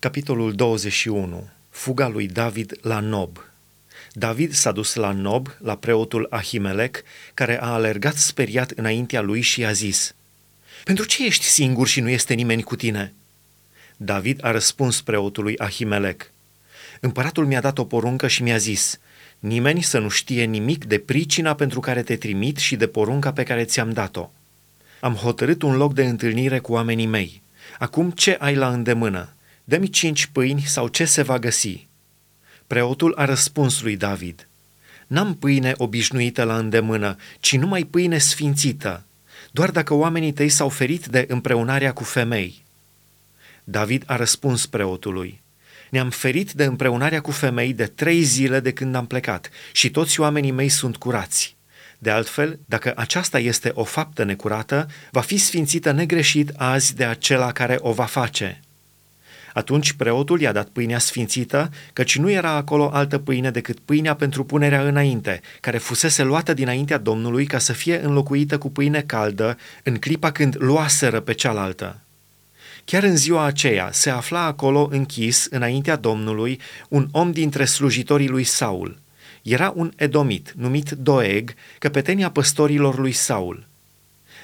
Capitolul 21. Fuga lui David la Nob. David s-a dus la Nob, la preotul Ahimelec, care a alergat speriat înaintea lui și a zis, Pentru ce ești singur și nu este nimeni cu tine?" David a răspuns preotului Ahimelec, Împăratul mi-a dat o poruncă și mi-a zis, Nimeni să nu știe nimic de pricina pentru care te trimit și de porunca pe care ți-am dat-o. Am hotărât un loc de întâlnire cu oamenii mei. Acum ce ai la îndemână? Dă-mi cinci pâini sau ce se va găsi? Preotul a răspuns lui David, N-am pâine obișnuită la îndemână, ci numai pâine sfințită, doar dacă oamenii tăi s-au ferit de împreunarea cu femei. David a răspuns preotului, Ne-am ferit de împreunarea cu femei de trei zile de când am plecat și toți oamenii mei sunt curați. De altfel, dacă aceasta este o faptă necurată, va fi sfințită negreșit azi de acela care o va face. Atunci preotul i-a dat pâinea sfințită, căci nu era acolo altă pâine decât pâinea pentru punerea înainte, care fusese luată dinaintea Domnului ca să fie înlocuită cu pâine caldă în clipa când luaseră pe cealaltă. Chiar în ziua aceea se afla acolo închis înaintea Domnului un om dintre slujitorii lui Saul. Era un edomit numit Doeg, căpetenia păstorilor lui Saul.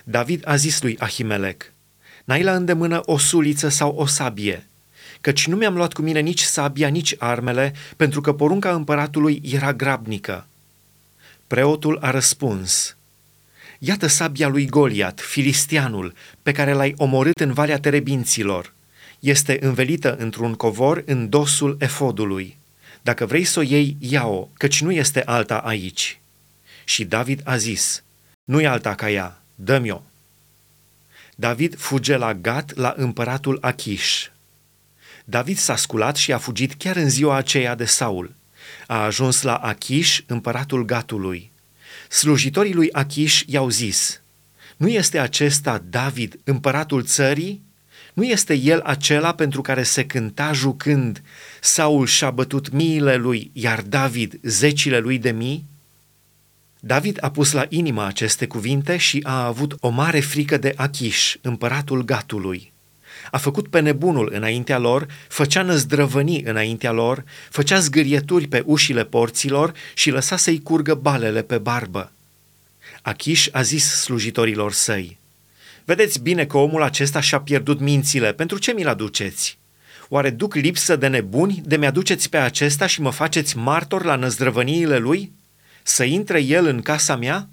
David a zis lui Ahimelec, N-ai la îndemână o suliță sau o sabie?" Căci nu mi-am luat cu mine nici sabia, nici armele, pentru că porunca împăratului era grabnică. Preotul a răspuns, Iată sabia lui Goliat, filistianul, pe care l-ai omorât în Valea Terebinților. Este învelită într-un covor în dosul efodului. Dacă vrei să o iei, ia-o, căci nu este alta aici. Și David a zis, nu-i alta ca ea, dă-mi-o. David fuge la Gat la împăratul Achish. David s-a sculat și a fugit chiar în ziua aceea de Saul. A ajuns la Achish, împăratul Gatului. Slujitorii lui Achish i-au zis, Nu este acesta David, împăratul țării? Nu este el acela pentru care se cânta jucând, Saul și-a bătut miile lui, iar David zecile lui de mii? David a pus la inimă aceste cuvinte și a avut o mare frică de Achish, împăratul Gatului a făcut pe nebunul înaintea lor, făcea năzdrăvăni înaintea lor, făcea zgârieturi pe ușile porților și lăsa să-i curgă balele pe barbă. Achiș a zis slujitorilor săi, Vedeți bine că omul acesta și-a pierdut mințile, pentru ce mi-l aduceți? Oare duc lipsă de nebuni de mi-aduceți pe acesta și mă faceți martor la năzdrăvăniile lui? Să intre el în casa mea?"